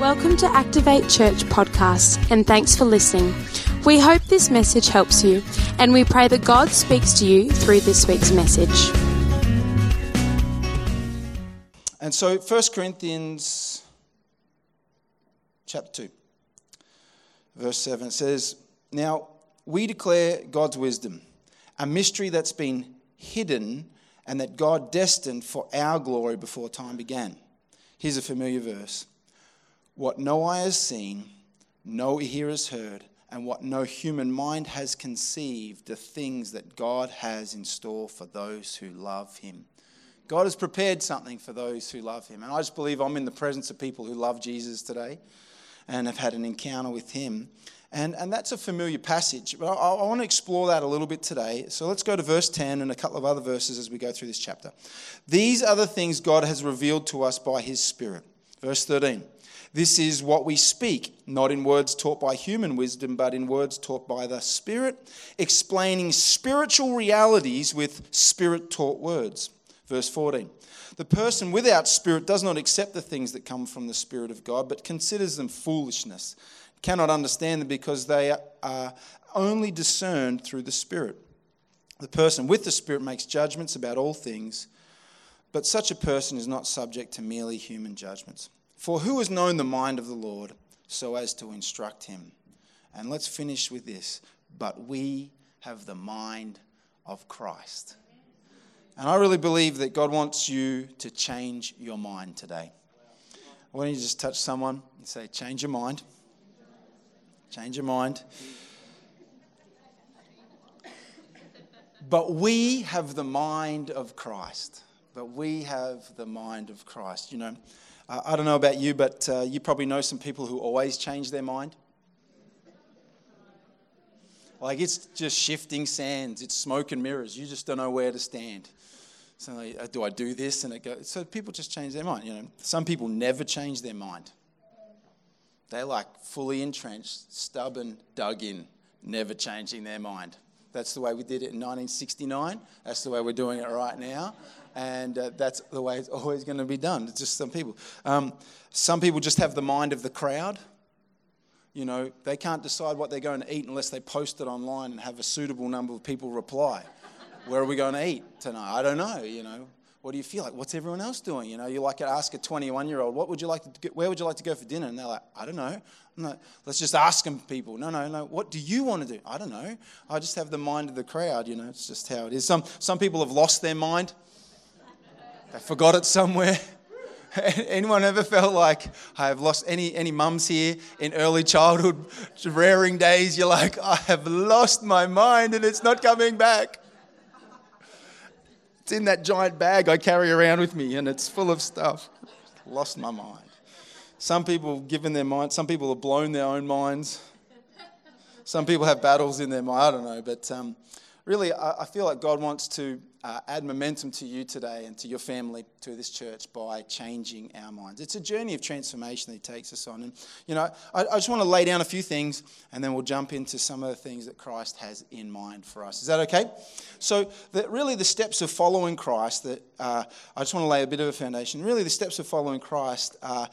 Welcome to Activate Church podcast, and thanks for listening. We hope this message helps you, and we pray that God speaks to you through this week's message. And so 1 Corinthians chapter 2, verse 7 says, Now we declare God's wisdom, a mystery that's been hidden and that God destined for our glory before time began. Here's a familiar verse What no eye has seen, no ear has heard, and what no human mind has conceived, the things that God has in store for those who love Him. God has prepared something for those who love Him. And I just believe I'm in the presence of people who love Jesus today and have had an encounter with Him. And, and that's a familiar passage, but I, I want to explore that a little bit today. So let's go to verse 10 and a couple of other verses as we go through this chapter. These are the things God has revealed to us by His Spirit. Verse 13. This is what we speak, not in words taught by human wisdom, but in words taught by the Spirit, explaining spiritual realities with Spirit taught words. Verse 14. The person without Spirit does not accept the things that come from the Spirit of God, but considers them foolishness cannot understand them because they are only discerned through the Spirit. The person with the Spirit makes judgments about all things, but such a person is not subject to merely human judgments. For who has known the mind of the Lord so as to instruct him? And let's finish with this. But we have the mind of Christ. And I really believe that God wants you to change your mind today. Why don't you just touch someone and say, Change your mind? Change your mind. But we have the mind of Christ. But we have the mind of Christ. You know, uh, I don't know about you, but uh, you probably know some people who always change their mind. Like it's just shifting sands, it's smoke and mirrors. You just don't know where to stand. So, uh, do I do this? And it goes. So people just change their mind. You know, some people never change their mind. They're like fully entrenched, stubborn, dug in, never changing their mind. That's the way we did it in 1969. That's the way we're doing it right now. And uh, that's the way it's always going to be done. It's just some people. Um, some people just have the mind of the crowd. You know, they can't decide what they're going to eat unless they post it online and have a suitable number of people reply. Where are we going to eat tonight? I don't know, you know. What do you feel like? What's everyone else doing? You know, you like to ask a 21 year old, what would you like to get, where would you like to go for dinner? And they're like, I don't know. Like, Let's just ask them people. No, no, no. What do you want to do? I don't know. I just have the mind of the crowd. You know, it's just how it is. Some, some people have lost their mind. They forgot it somewhere. Anyone ever felt like I have lost any any mums here in early childhood rearing days? You're like, I have lost my mind and it's not coming back. It's in that giant bag I carry around with me, and it's full of stuff. Lost my mind. Some people given their mind, some people have blown their own minds. Some people have battles in their mind, I don't know. But um, really, I, I, feel like God wants to uh, add momentum to you today and to your family, to this church, by changing our minds. It's a journey of transformation that He takes us on. And, you know, I, I just want to lay down a few things and then we'll jump into some of the things that Christ has in mind for us. Is that okay? So, the, really, the steps of following Christ, that uh, I just want to lay a bit of a foundation. Really, the steps of following Christ are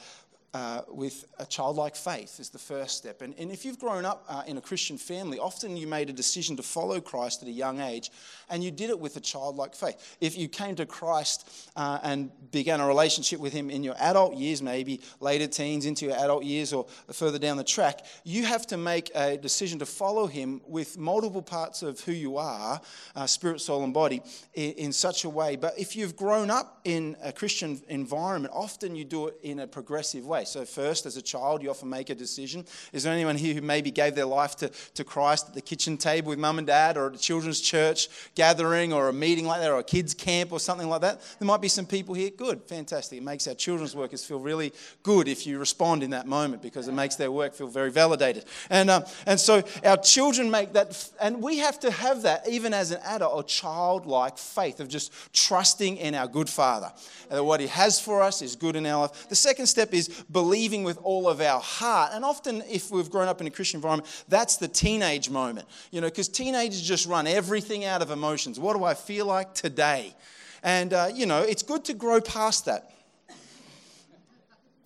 uh, with a childlike faith is the first step. And, and if you've grown up uh, in a Christian family, often you made a decision to follow Christ at a young age, and you did it with a childlike faith. If you came to Christ uh, and began a relationship with Him in your adult years, maybe later teens into your adult years or further down the track, you have to make a decision to follow Him with multiple parts of who you are, uh, spirit, soul, and body, in, in such a way. But if you've grown up in a Christian environment, often you do it in a progressive way. So, first, as a child, you often make a decision. Is there anyone here who maybe gave their life to, to Christ at the kitchen table with mum and dad, or at a children's church gathering, or a meeting like that, or a kids' camp, or something like that? There might be some people here. Good, fantastic. It makes our children's workers feel really good if you respond in that moment because it makes their work feel very validated. And, um, and so, our children make that, and we have to have that even as an adult, a childlike faith of just trusting in our good Father. That what He has for us is good in our life. The second step is believing with all of our heart. And often, if we've grown up in a Christian environment, that's the teenage moment, you know, because teenagers just run everything out of emotions. What do I feel like today? And, uh, you know, it's good to grow past that.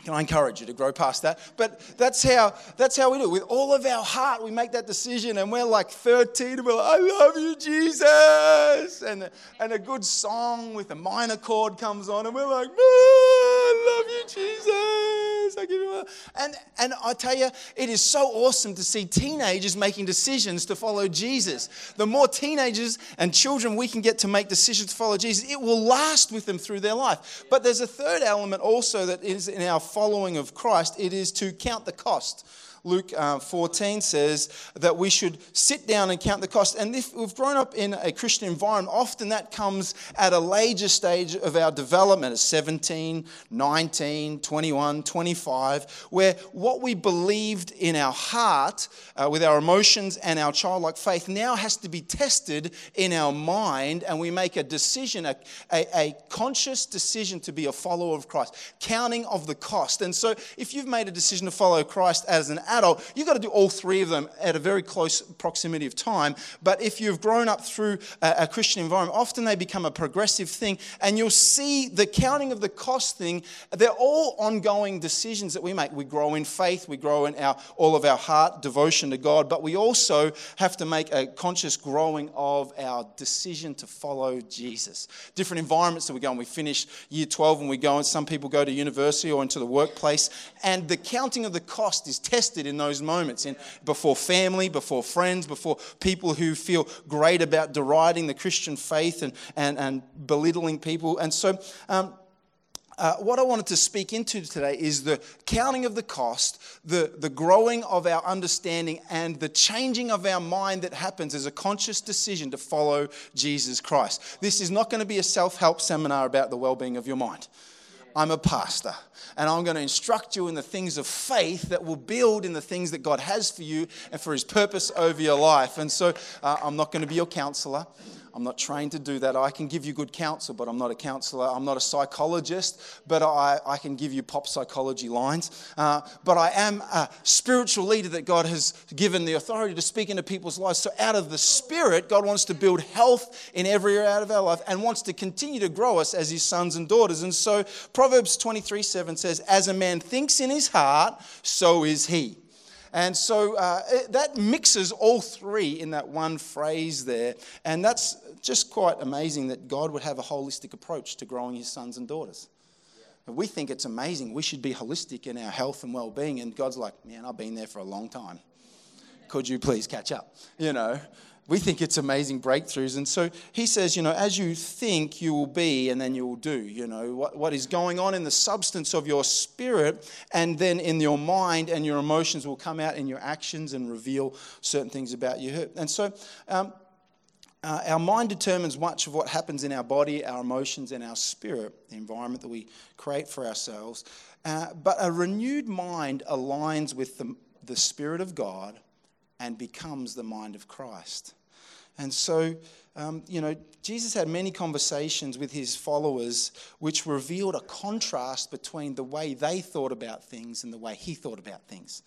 Can I encourage you to grow past that? But that's how that's how we do it. With all of our heart, we make that decision, and we're like 13, and we're like, I love you, Jesus. And, and a good song with a minor chord comes on, and we're like, I love you, Jesus. I give you a... and and I tell you, it is so awesome to see teenagers making decisions to follow Jesus. The more teenagers and children we can get to make decisions to follow Jesus, it will last with them through their life. But there's a third element also that is in our following of Christ, it is to count the cost. Luke uh, 14 says that we should sit down and count the cost. And if we've grown up in a Christian environment, often that comes at a later stage of our development at 17, 19, 21, 25, where what we believed in our heart uh, with our emotions and our childlike faith now has to be tested in our mind, and we make a decision, a, a, a conscious decision to be a follower of Christ, counting of the cost. And so if you've made a decision to follow Christ as an adult, you've got to do all three of them at a very close proximity of time. But if you've grown up through a, a Christian environment, often they become a progressive thing. And you'll see the counting of the cost thing, they're all ongoing decisions that we make. We grow in faith, we grow in our, all of our heart, devotion to God, but we also have to make a conscious growing of our decision to follow Jesus. Different environments that we go in. We finish year 12 and we go, and some people go to university or into the workplace, and the counting of the cost is tested in those moments, in, before family, before friends, before people who feel great about deriding the Christian faith and, and, and belittling people. And so, um, uh, what I wanted to speak into today is the counting of the cost, the, the growing of our understanding, and the changing of our mind that happens as a conscious decision to follow Jesus Christ. This is not going to be a self help seminar about the well being of your mind. I'm a pastor. And I'm going to instruct you in the things of faith that will build in the things that God has for you and for His purpose over your life. And so uh, I'm not going to be your counselor. I'm not trained to do that. I can give you good counsel, but I'm not a counselor. I'm not a psychologist, but I, I can give you pop psychology lines. Uh, but I am a spiritual leader that God has given the authority to speak into people's lives. So, out of the Spirit, God wants to build health in every area of our life and wants to continue to grow us as His sons and daughters. And so, Proverbs 23 7 says, As a man thinks in his heart, so is he. And so uh, it, that mixes all three in that one phrase there. And that's just quite amazing that God would have a holistic approach to growing his sons and daughters. Yeah. We think it's amazing. We should be holistic in our health and well being. And God's like, man, I've been there for a long time. Could you please catch up? You know, we think it's amazing breakthroughs. And so he says, you know, as you think, you will be, and then you will do. You know, what, what is going on in the substance of your spirit, and then in your mind and your emotions will come out in your actions and reveal certain things about you. And so, um, uh, our mind determines much of what happens in our body, our emotions, and our spirit, the environment that we create for ourselves. Uh, but a renewed mind aligns with the, the Spirit of God and becomes the mind of Christ. And so, um, you know, Jesus had many conversations with his followers which revealed a contrast between the way they thought about things and the way he thought about things.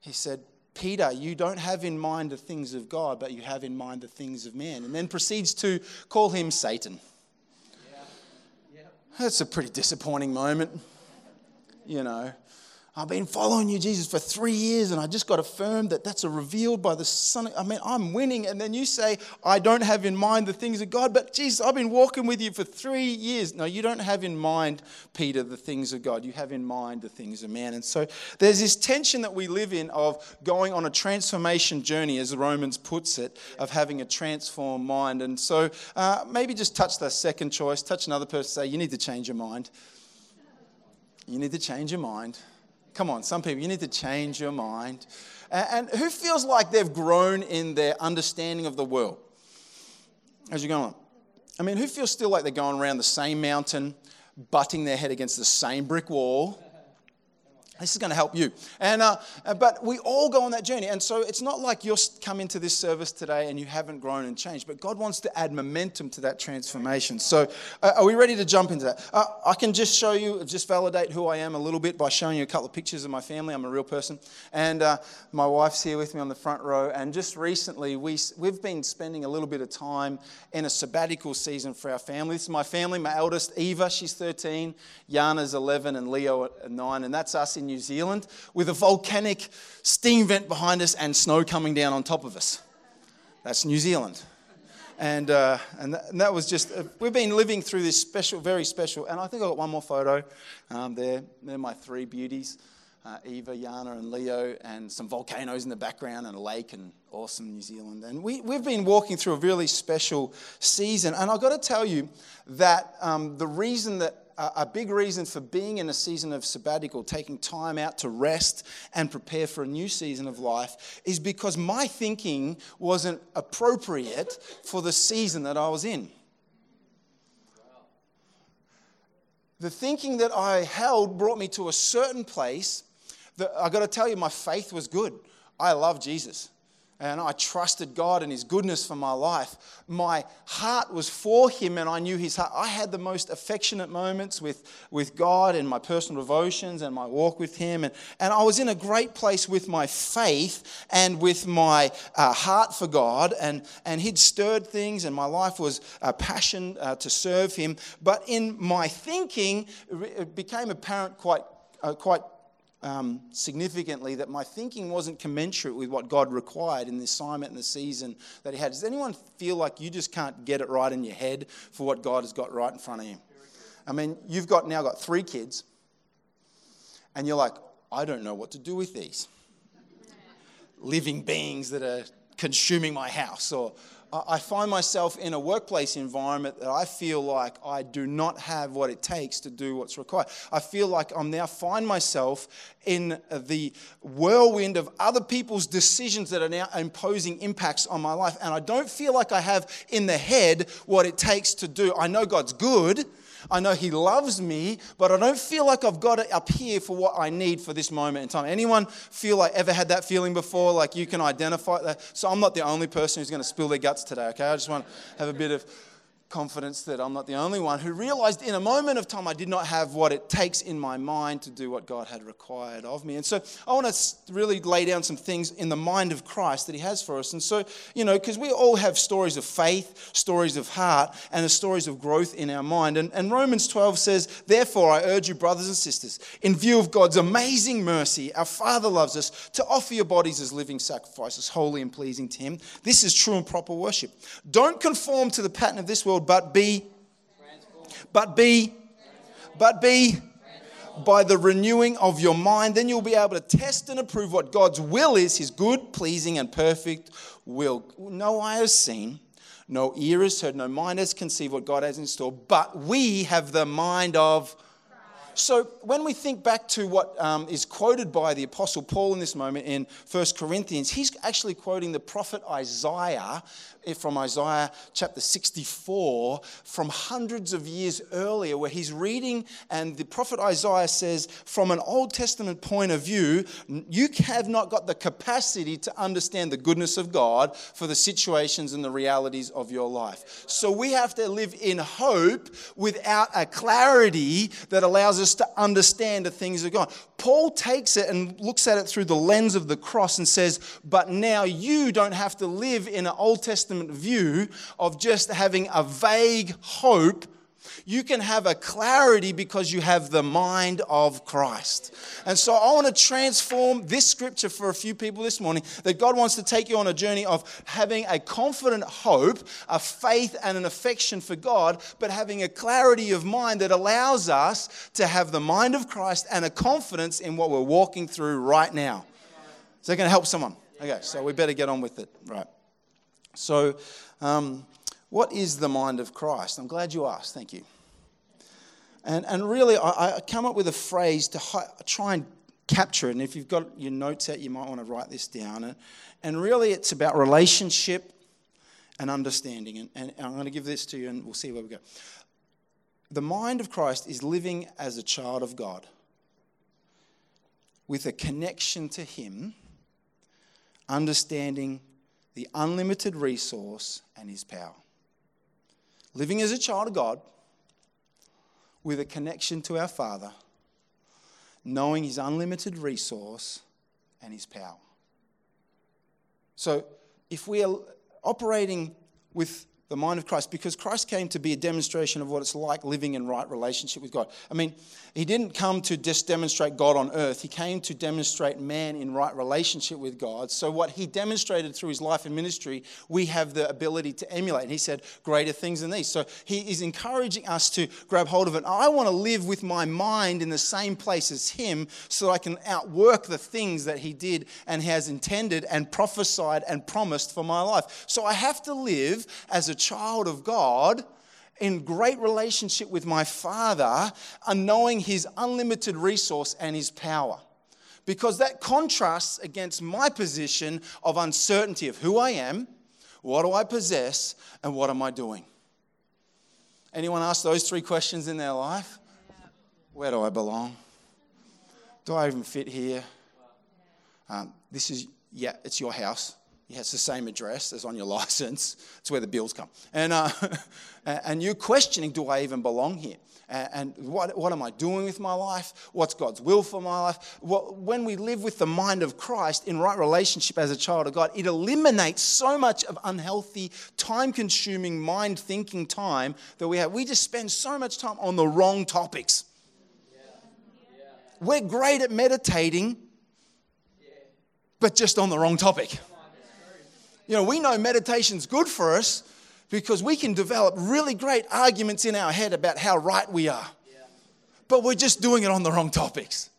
He said, Peter, you don't have in mind the things of God, but you have in mind the things of man. And then proceeds to call him Satan. Yeah. Yeah. That's a pretty disappointing moment, you know. I've been following you, Jesus, for three years, and I just got affirmed that that's a revealed by the Son. I mean, I'm winning. And then you say, I don't have in mind the things of God, but Jesus, I've been walking with you for three years. No, you don't have in mind, Peter, the things of God. You have in mind the things of man. And so there's this tension that we live in of going on a transformation journey, as Romans puts it, of having a transformed mind. And so uh, maybe just touch the second choice, touch another person, say, You need to change your mind. You need to change your mind. Come on, some people, you need to change your mind. And who feels like they've grown in their understanding of the world? As you're going on. I mean, who feels still like they're going around the same mountain, butting their head against the same brick wall? This is going to help you. And, uh, uh, but we all go on that journey. And so it's not like you're come into this service today and you haven't grown and changed, but God wants to add momentum to that transformation. So uh, are we ready to jump into that? Uh, I can just show you, just validate who I am a little bit by showing you a couple of pictures of my family. I'm a real person. And uh, my wife's here with me on the front row. And just recently, we, we've been spending a little bit of time in a sabbatical season for our family. This is my family, my eldest, Eva, she's 13, Yana's 11, and Leo at 9. And that's us in New Zealand with a volcanic steam vent behind us and snow coming down on top of us. That's New Zealand. And, uh, and, that, and, that, was just, uh, we've been living through this special, very special, and I think I've got one more photo um, there. They're my three beauties uh, Eva, Yana, and Leo, and some volcanoes in the background, and a lake, and awesome New Zealand. And we, we've been walking through a really special season. And I've got to tell you that um, the reason that a big reason for being in a season of sabbatical, taking time out to rest and prepare for a new season of life, is because my thinking wasn't appropriate for the season that I was in. The thinking that I held brought me to a certain place that I got to tell you, my faith was good. I love Jesus and I trusted God and His goodness for my life. My heart was for Him and I knew His heart. I had the most affectionate moments with, with God and my personal devotions and my walk with Him. And, and I was in a great place with my faith and with my uh, heart for God. And, and He'd stirred things and my life was a passion uh, to serve Him. But in my thinking, it became apparent quite, uh, quite um, significantly that my thinking wasn't commensurate with what God required in the assignment and the season that He had. Does anyone feel like you just can't get it right in your head for what God has got right in front of you? I mean, you've got now got three kids, and you're like, I don't know what to do with these living beings that are consuming my house, or I find myself in a workplace environment that I feel like I do not have what it takes to do what's required. I feel like I'm now find myself in the whirlwind of other people's decisions that are now imposing impacts on my life. And I don't feel like I have in the head what it takes to do. I know God's good. I know He loves me, but I don't feel like I've got it up here for what I need for this moment in time. Anyone feel like ever had that feeling before? Like you can identify that? So I'm not the only person who's going to spill their guts today, okay? I just want to have a bit of confidence that I'm not the only one who realized in a moment of time I did not have what it takes in my mind to do what God had required of me. And so I want to really lay down some things in the mind of Christ that He has for us. And so, you know, because we all have stories of faith, stories of heart, and the stories of growth in our mind. And, and Romans 12 says, Therefore, I urge you, brothers and sisters, in view of God's amazing mercy, our Father loves us, to offer your bodies as living sacrifices, holy and pleasing to Him. This is true and proper worship. Don't conform to the pattern of this world but be, but be, but be by the renewing of your mind. Then you'll be able to test and approve what God's will is, his good, pleasing, and perfect will. No eye has seen, no ear has heard, no mind has conceived what God has in store, but we have the mind of so when we think back to what um, is quoted by the Apostle Paul in this moment in 1 Corinthians, he's actually quoting the prophet Isaiah eh, from Isaiah chapter 64 from hundreds of years earlier, where he's reading, and the prophet Isaiah says, from an Old Testament point of view, you have not got the capacity to understand the goodness of God for the situations and the realities of your life. So we have to live in hope without a clarity that allows us to understand the things of God. Paul takes it and looks at it through the lens of the cross and says, But now you don't have to live in an Old Testament view of just having a vague hope you can have a clarity because you have the mind of Christ. And so I want to transform this scripture for a few people this morning that God wants to take you on a journey of having a confident hope, a faith, and an affection for God, but having a clarity of mind that allows us to have the mind of Christ and a confidence in what we're walking through right now. Is that going to help someone? Okay, so we better get on with it. Right. So, um, what is the mind of Christ? I'm glad you asked. Thank you. And, and really, I, I come up with a phrase to hi- try and capture it. And if you've got your notes out, you might want to write this down. And, and really, it's about relationship and understanding. And, and I'm going to give this to you, and we'll see where we go. The mind of Christ is living as a child of God. with a connection to Him, understanding the unlimited resource and His power. Living as a child of God with a connection to our Father, knowing His unlimited resource and His power. So, if we are operating with the mind of Christ because Christ came to be a demonstration of what it's like living in right relationship with God. I mean, he didn't come to just demonstrate God on earth, he came to demonstrate man in right relationship with God. So, what he demonstrated through his life and ministry, we have the ability to emulate. And he said, Greater things than these. So, he is encouraging us to grab hold of it. I want to live with my mind in the same place as him so that I can outwork the things that he did and has intended and prophesied and promised for my life. So, I have to live as a child of God in great relationship with my Father and knowing His unlimited resource and His power. Because that contrasts against my position of uncertainty of who I am, what do I possess, and what am I doing? Anyone ask those three questions in their life? Where do I belong? Do I even fit here? Um, this is, yeah, it's your house. Yeah, it's the same address as on your license. It's where the bills come. And, uh, and you're questioning, do I even belong here? And what, what am I doing with my life? What's God's will for my life? When we live with the mind of Christ in right relationship as a child of God, it eliminates so much of unhealthy, time consuming, mind thinking time that we have. We just spend so much time on the wrong topics. We're great at meditating, but just on the wrong topic. You know, we know meditation's good for us because we can develop really great arguments in our head about how right we are. But we're just doing it on the wrong topics.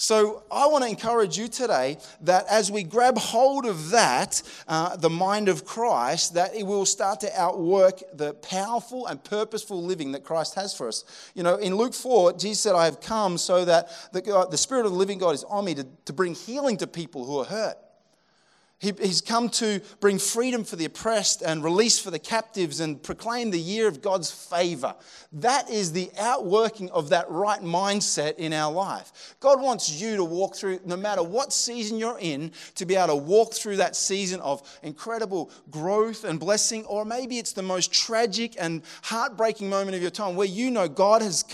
So I want to encourage you today that as we grab hold of that, uh, the mind of Christ, that it will start to outwork the powerful and purposeful living that Christ has for us. You know, in Luke 4, Jesus said, I have come so that the, God, the Spirit of the living God is on me to, to bring healing to people who are hurt. He, he's come to bring freedom for the oppressed and release for the captives and proclaim the year of God's favor. That is the outworking of that right mindset in our life. God wants you to walk through, no matter what season you're in, to be able to walk through that season of incredible growth and blessing, or maybe it's the most tragic and heartbreaking moment of your time where you know God has,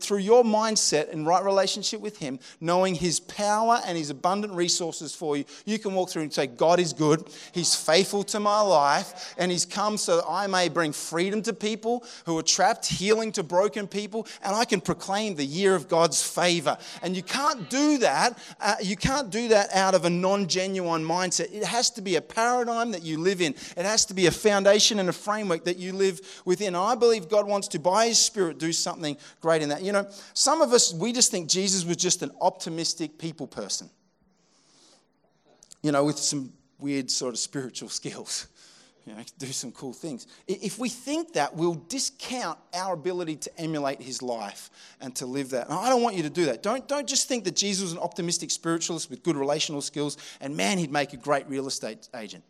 through your mindset and right relationship with Him, knowing His power and His abundant resources for you, you can walk through and say, God is good. He's faithful to my life, and He's come so that I may bring freedom to people who are trapped, healing to broken people, and I can proclaim the year of God's favor. And you can't do that. Uh, you can't do that out of a non genuine mindset. It has to be a paradigm that you live in, it has to be a foundation and a framework that you live within. I believe God wants to, by His Spirit, do something great in that. You know, some of us, we just think Jesus was just an optimistic people person you know, with some weird sort of spiritual skills. You know, do some cool things. If we think that, we'll discount our ability to emulate his life and to live that. And I don't want you to do that. Don't, don't just think that Jesus was an optimistic spiritualist with good relational skills and man, he'd make a great real estate agent.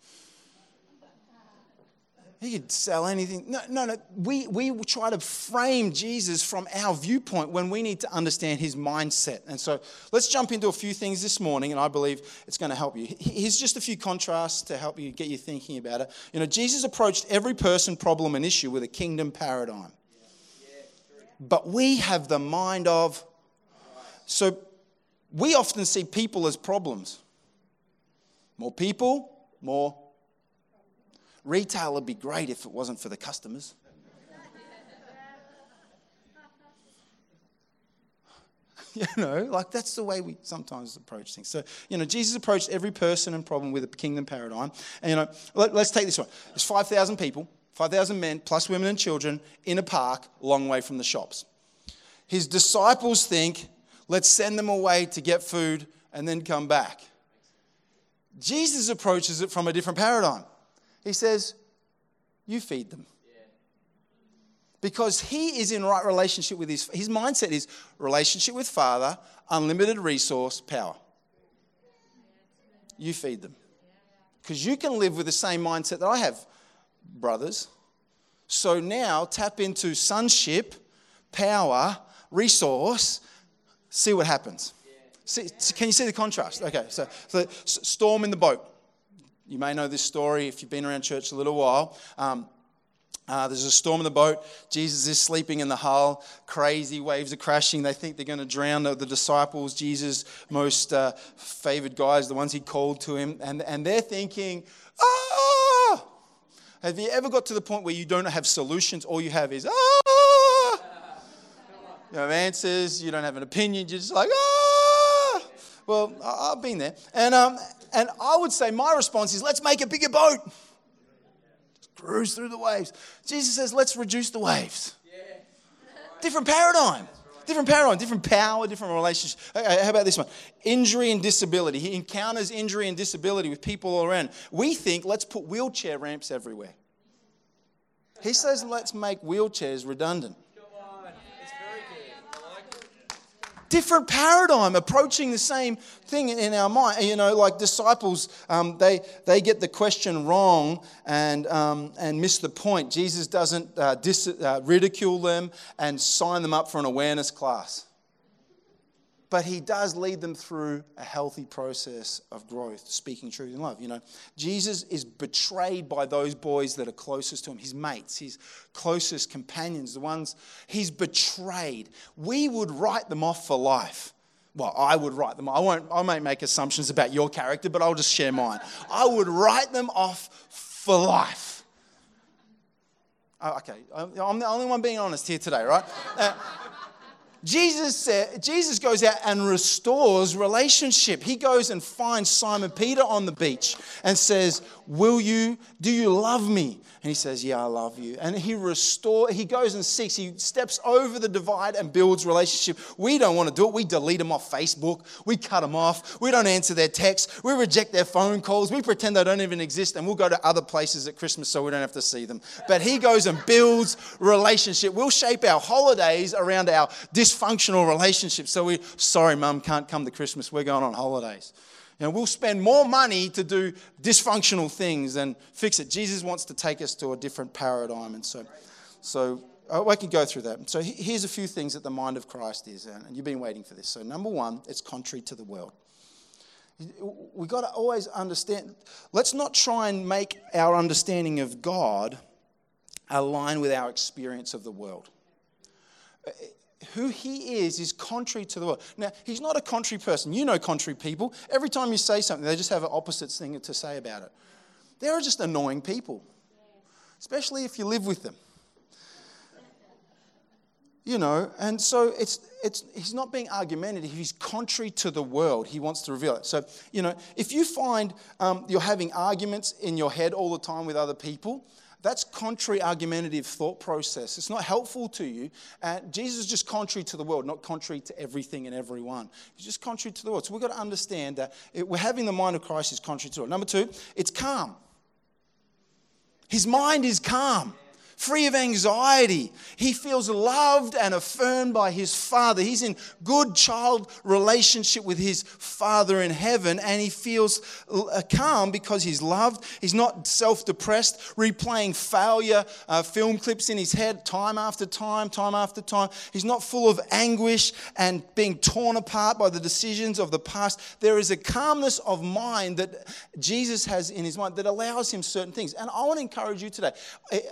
He could sell anything. No, no, no. We, we try to frame Jesus from our viewpoint when we need to understand his mindset. And so let's jump into a few things this morning, and I believe it's going to help you. Here's just a few contrasts to help you get you thinking about it. You know, Jesus approached every person, problem, and issue with a kingdom paradigm. But we have the mind of. So we often see people as problems. More people, more Retail would be great if it wasn't for the customers. you know, like that's the way we sometimes approach things. So, you know, Jesus approached every person and problem with a kingdom paradigm. And, you know, let, us take this one. There's 5,000 people, 5,000 men, plus women and children, in a park, a long way from the shops. His disciples think, let's send them away to get food and then come back. Jesus approaches it from a different paradigm. He says, You feed them. Because he is in right relationship with his his mindset is relationship with Father, unlimited resource, power. You feed them. Because you can live with the same mindset that I have, brothers. So now tap into sonship, power, resource, see what happens. See, can you see the contrast? Okay, so, so storm in the boat. You may know this story if you've been around church a little while. Um, uh, there's a storm in the boat. Jesus is sleeping in the hull. Crazy waves are crashing. They think they're going to drown the, disciples, Jesus' most uh, favored guys, the ones he called to him. And, and they're thinking, ah! Have you ever got to the point where you don't have solutions? All you have is, ah! You have answers. You don't have an opinion. You're just like, ah! Well, I've been there. And, um, and I would say my response is, let's make a bigger boat cruise through the waves. Jesus says, let's reduce the waves. Different paradigm. Different paradigm, different power, different relationship. How about this one? Injury and disability. He encounters injury and disability with people all around. We think, let's put wheelchair ramps everywhere. He says, let's make wheelchairs redundant. Different paradigm approaching the same thing in our mind. You know, like disciples, um, they, they get the question wrong and, um, and miss the point. Jesus doesn't uh, dis- uh, ridicule them and sign them up for an awareness class but he does lead them through a healthy process of growth, speaking truth in love. You know, Jesus is betrayed by those boys that are closest to him, his mates, his closest companions, the ones he's betrayed. We would write them off for life. Well, I would write them. I won't. I won't make assumptions about your character, but I'll just share mine. I would write them off for life. Oh, okay, I'm the only one being honest here today, right? Uh, Jesus said, Jesus goes out and restores relationship. He goes and finds Simon Peter on the beach and says, Will you, do you love me? And he says, Yeah, I love you. And he restore, he goes and seeks, he steps over the divide and builds relationship. We don't want to do it. We delete them off Facebook. We cut them off. We don't answer their texts. We reject their phone calls. We pretend they don't even exist and we'll go to other places at Christmas so we don't have to see them. But he goes and builds relationship. We'll shape our holidays around our dysfunctional relationships. So we, sorry, mum, can't come to Christmas. We're going on holidays. You know, we'll spend more money to do dysfunctional things than fix it. Jesus wants to take us to a different paradigm. And so, so uh, I can go through that. So here's a few things that the mind of Christ is. And you've been waiting for this. So, number one, it's contrary to the world. We've got to always understand. Let's not try and make our understanding of God align with our experience of the world who he is is contrary to the world. Now, he's not a contrary person. You know contrary people. Every time you say something, they just have an opposite thing to say about it. They're just annoying people, especially if you live with them. You know, and so it's, it's, he's not being argumentative. He's contrary to the world. He wants to reveal it. So, you know, if you find um, you're having arguments in your head all the time with other people, that's contrary argumentative thought process. It's not helpful to you. Uh, Jesus is just contrary to the world, not contrary to everything and everyone. He's just contrary to the world. So we've got to understand that it, we're having the mind of Christ is contrary to it. Number two, it's calm. His mind is calm free of anxiety. He feels loved and affirmed by his father. He's in good child relationship with his father in heaven and he feels uh, calm because he's loved. He's not self-depressed, replaying failure uh, film clips in his head time after time, time after time. He's not full of anguish and being torn apart by the decisions of the past. There is a calmness of mind that Jesus has in his mind that allows him certain things. And I want to encourage you today.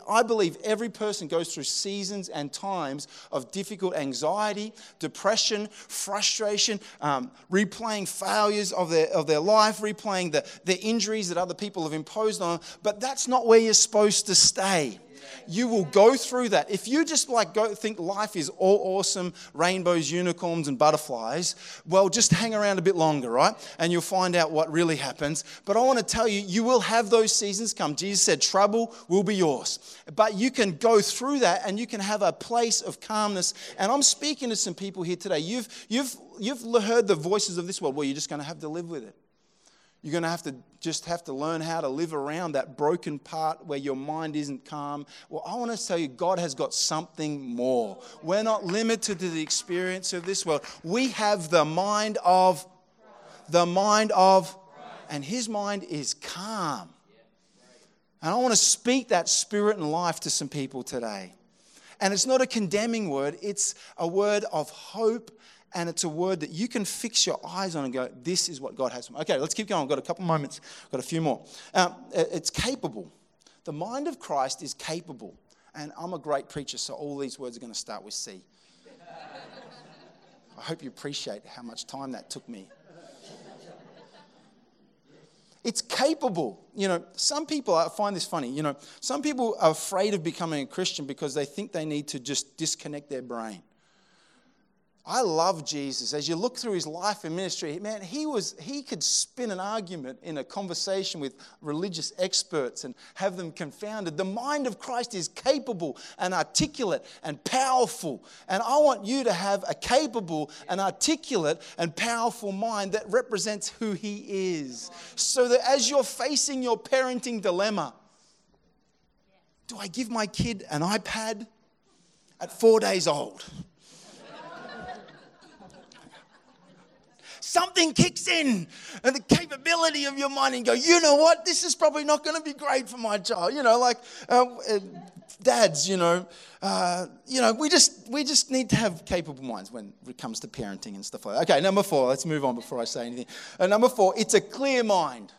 I believe every person goes through seasons and times of difficult anxiety, depression, frustration, um, replaying failures of their, of their life, replaying the, the injuries that other people have imposed on them. But that's not where you're supposed to stay you will go through that. If you just like go think life is all awesome, rainbows, unicorns, and butterflies, well, just hang around a bit longer, right? And you'll find out what really happens. But I want to tell you, you will have those seasons come. Jesus said, trouble will be yours. But you can go through that and you can have a place of calmness. And I'm speaking to some people here today. You've, you've, you've heard the voices of this world. Well, you're just going to have to live with it. You're going to have to just have to learn how to live around that broken part where your mind isn't calm. Well, I want to tell you, God has got something more. We're not limited to the experience of this world. We have the mind of, the mind of, and His mind is calm. And I want to speak that spirit and life to some people today. And it's not a condemning word, it's a word of hope and it's a word that you can fix your eyes on and go, This is what God has for me. Okay, let's keep going. I've got a couple moments, I've got a few more. Um, it's capable. The mind of Christ is capable. And I'm a great preacher, so all these words are going to start with C. I hope you appreciate how much time that took me. It's capable. You know, some people, I find this funny, you know, some people are afraid of becoming a Christian because they think they need to just disconnect their brain. I love Jesus. As you look through his life and ministry, man, he was he could spin an argument in a conversation with religious experts and have them confounded. The mind of Christ is capable and articulate and powerful. And I want you to have a capable and articulate and powerful mind that represents who he is. So that as you're facing your parenting dilemma, do I give my kid an iPad at 4 days old? Something kicks in and the capability of your mind and go, you know what, this is probably not going to be great for my child. You know, like uh, uh, dads, you know, uh, you know, we just we just need to have capable minds when it comes to parenting and stuff like that. Okay, number four. Let's move on before I say anything. Uh, number four, it's a clear mind.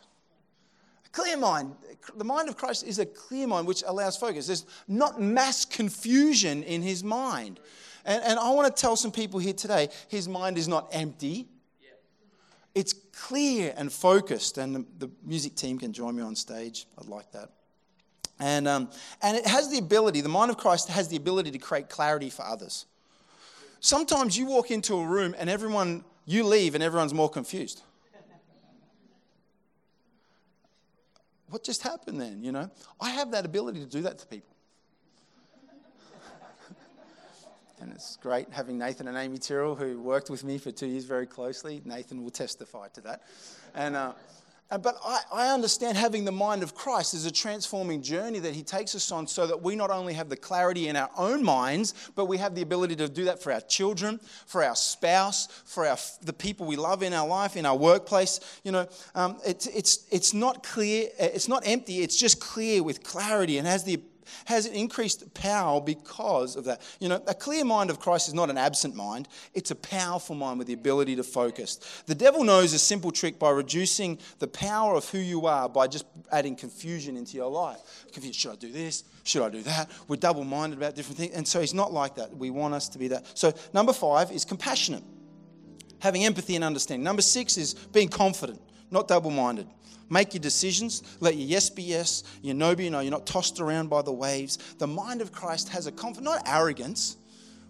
A clear mind. The mind of Christ is a clear mind which allows focus. There's not mass confusion in his mind. And, and I want to tell some people here today his mind is not empty it's clear and focused, and the, the, music team can join me on stage. I'd like that. And, um, and it has the ability, the mind of Christ has the ability to create clarity for others. Sometimes you walk into a room and everyone, you leave and everyone's more confused. What just happened then? You know, I have that ability to do that to people. And it's great having Nathan and Amy Tyrrell, who worked with me for two years very closely. Nathan will testify to that. And, uh, but I, I, understand having the mind of Christ is a transforming journey that He takes us on so that we not only have the clarity in our own minds, but we have the ability to do that for our children, for our spouse, for our, the people we love in our life, in our workplace. You know, um, it, it's, it's not clear, it's not empty, it's just clear with clarity and has the has increased power because of that. You know, a clear mind of Christ is not an absent mind, it's a powerful mind with the ability to focus. The devil knows a simple trick by reducing the power of who you are by just adding confusion into your life. Confused, should I do this? Should I do that? We're double minded about different things. And so he's not like that. We want us to be that. So, number five is compassionate, having empathy and understanding. Number six is being confident, not double minded. Make your decisions. Let your yes be yes, your no be no. You're not tossed around by the waves. The mind of Christ has a confidence, not arrogance.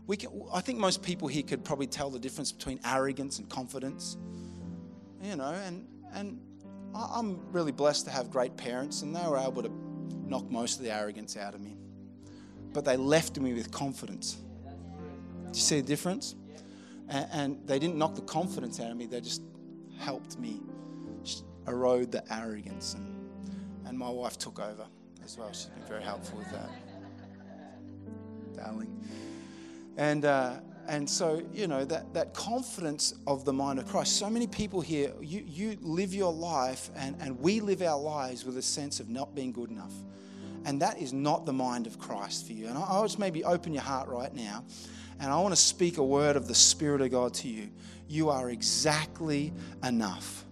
We can, I think most people here could probably tell the difference between arrogance and confidence. You know, and, and I'm really blessed to have great parents, and they were able to knock most of the arrogance out of me. But they left me with confidence. Do you see the difference? And, and they didn't knock the confidence out of me, they just helped me erode the arrogance. And, and my wife took over as well. She's been very helpful with that. Darling. And, uh, and so, you know, that, that confidence of the mind of Christ. So many people here, you, you live your life, and, and we live our lives with a sense of not being good enough. And that is not the mind of Christ for you. And I, I just maybe open your heart right now, and I want to speak a word of the Spirit of God to you. You are exactly enough.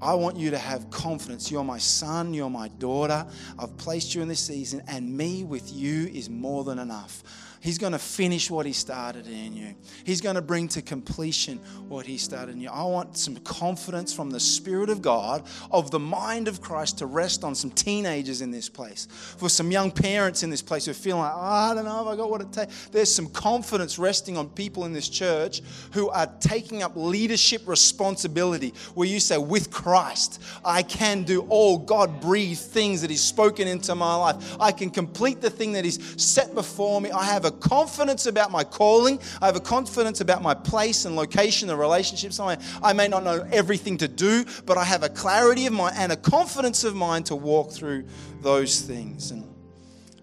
I want you to have confidence. You're my son, you're my daughter. I've placed you in this season, and me with you is more than enough. He's going to finish what He started in you. He's going to bring to completion what He started in you. I want some confidence from the Spirit of God, of the mind of Christ to rest on some teenagers in this place. For some young parents in this place who are feeling like, oh, I don't know if I got what it takes. There's some confidence resting on people in this church who are taking up leadership responsibility, where you say, with Christ, I can do all God breathed things that He's spoken into my life. I can complete the thing that He's set before me. I have a confidence about my calling. I have a confidence about my place and location, the relationships. I, I may not know everything to do, but I have a clarity of mind and a confidence of mind to walk through those things. And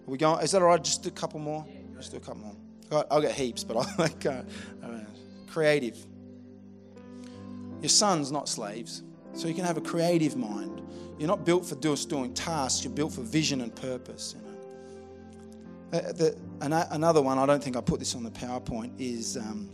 we going? Is that all right? Just do a couple more. Just do a couple more. I'll get heaps, but I like uh, uh, creative. Your son's not slaves, so you can have a creative mind. You're not built for just doing tasks. You're built for vision and purpose. Uh, the, another one, I don't think I put this on the PowerPoint, is um,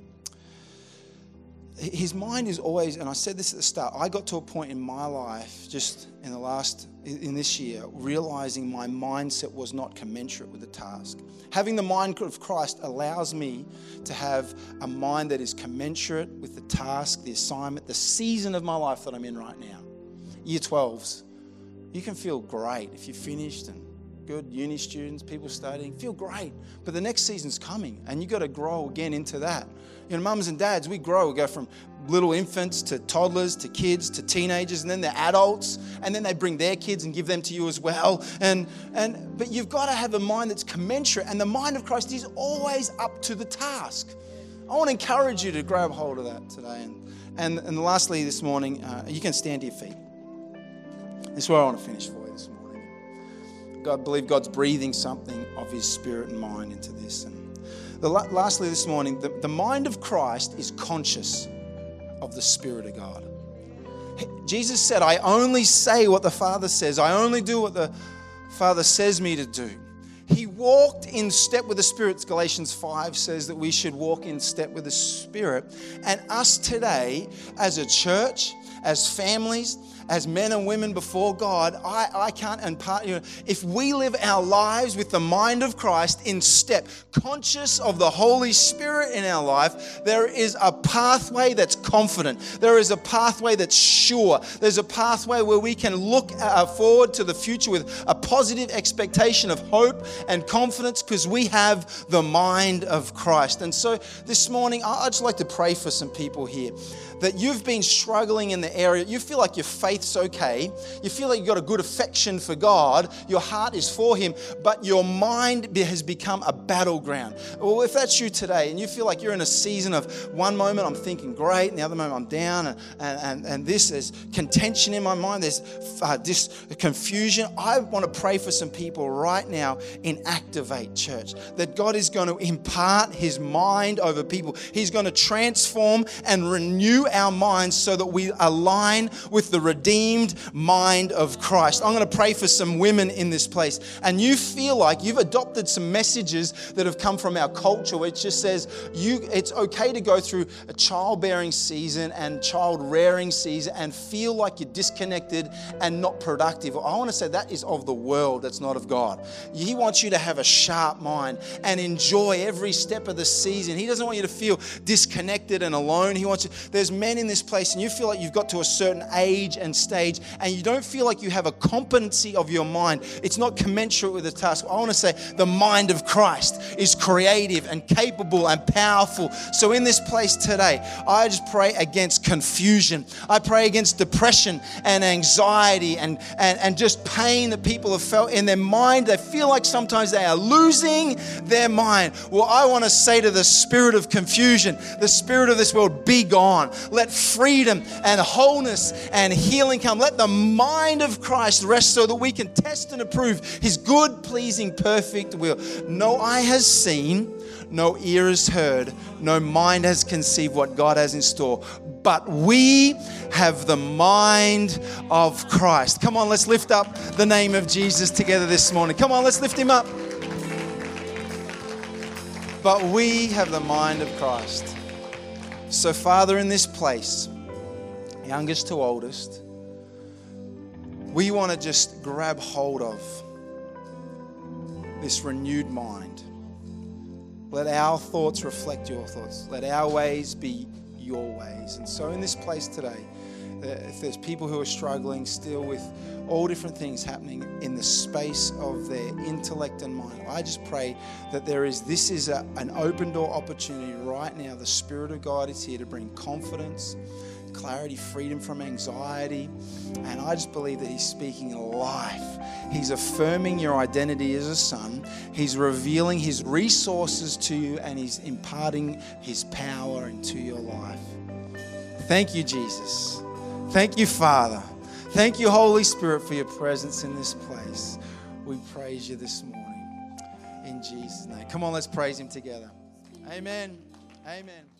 his mind is always, and I said this at the start, I got to a point in my life just in the last, in this year, realizing my mindset was not commensurate with the task. Having the mind of Christ allows me to have a mind that is commensurate with the task, the assignment, the season of my life that I'm in right now. Year 12s, you can feel great if you finished and good uni students, people studying, feel great. But the next season's coming and you've got to grow again into that. You know, mums and dads, we grow. We go from little infants to toddlers to kids to teenagers and then they're adults and then they bring their kids and give them to you as well. And, and, but you've got to have a mind that's commensurate and the mind of Christ is always up to the task. I want to encourage you to grab hold of that today. And, and, and lastly, this morning, uh, you can stand to your feet. This is where I want to finish for. God, believe God's breathing something of His spirit and mind into this. And the, lastly, this morning, the, the mind of Christ is conscious of the Spirit of God. Jesus said, I only say what the Father says, I only do what the Father says me to do. He walked in step with the Spirit. Galatians 5 says that we should walk in step with the Spirit. And us today, as a church, as families, as men and women before God, I, I can't impart, you know, if we live our lives with the mind of Christ in step, conscious of the Holy Spirit in our life, there is a pathway that's confident. There is a pathway that's sure. There's a pathway where we can look uh, forward to the future with a positive expectation of hope and confidence because we have the mind of Christ. And so this morning, I'd just like to pray for some people here that you've been struggling in the area, you feel like your faith's okay, you feel like you've got a good affection for God, your heart is for Him, but your mind has become a battleground. Well, if that's you today and you feel like you're in a season of one moment I'm thinking great, and the other moment I'm down, and, and, and this is contention in my mind, there's uh, this confusion, I want to pray for some people right now in Activate Church that God is going to impart His mind over people. He's going to transform and renew our minds so that we align with the redeemed mind of Christ. I'm going to pray for some women in this place. And you feel like you've adopted some messages that have come from our culture, which just says you it's okay to go through a childbearing season and child rearing season and feel like you're disconnected and not productive. I want to say that is of the world, that's not of God. He wants you to have a sharp mind and enjoy every step of the season. He doesn't want you to feel disconnected and alone. He wants you, there's men in this place and you feel like you've got to a certain age and stage and you don't feel like you have a competency of your mind, it's not commensurate with the task. I want to say the mind of Christ is creative and capable and powerful. So in this place today, I just pray against confusion. I pray against depression and anxiety and, and, and just pain that people have felt in their mind. They feel like sometimes they are losing their mind. Well, I want to say to the spirit of confusion, the spirit of this world, be gone. Let freedom and wholeness and healing come. Let the mind of Christ rest so that we can test and approve his good, pleasing, perfect will. No eye has seen, no ear has heard, no mind has conceived what God has in store. But we have the mind of Christ. Come on, let's lift up the name of Jesus together this morning. Come on, let's lift him up. But we have the mind of Christ. So, Father, in this place, youngest to oldest, we want to just grab hold of this renewed mind. Let our thoughts reflect your thoughts. Let our ways be your ways. And so, in this place today, uh, if there's people who are struggling still with all different things happening in the space of their intellect and mind. I just pray that there is this is a, an open door opportunity right now. The Spirit of God is here to bring confidence, clarity, freedom from anxiety. And I just believe that He's speaking life. He's affirming your identity as a son. He's revealing His resources to you and He's imparting His power into your life. Thank you, Jesus. Thank you, Father. Thank you, Holy Spirit, for your presence in this place. We praise you this morning. In Jesus' name. Come on, let's praise Him together. Amen. Amen.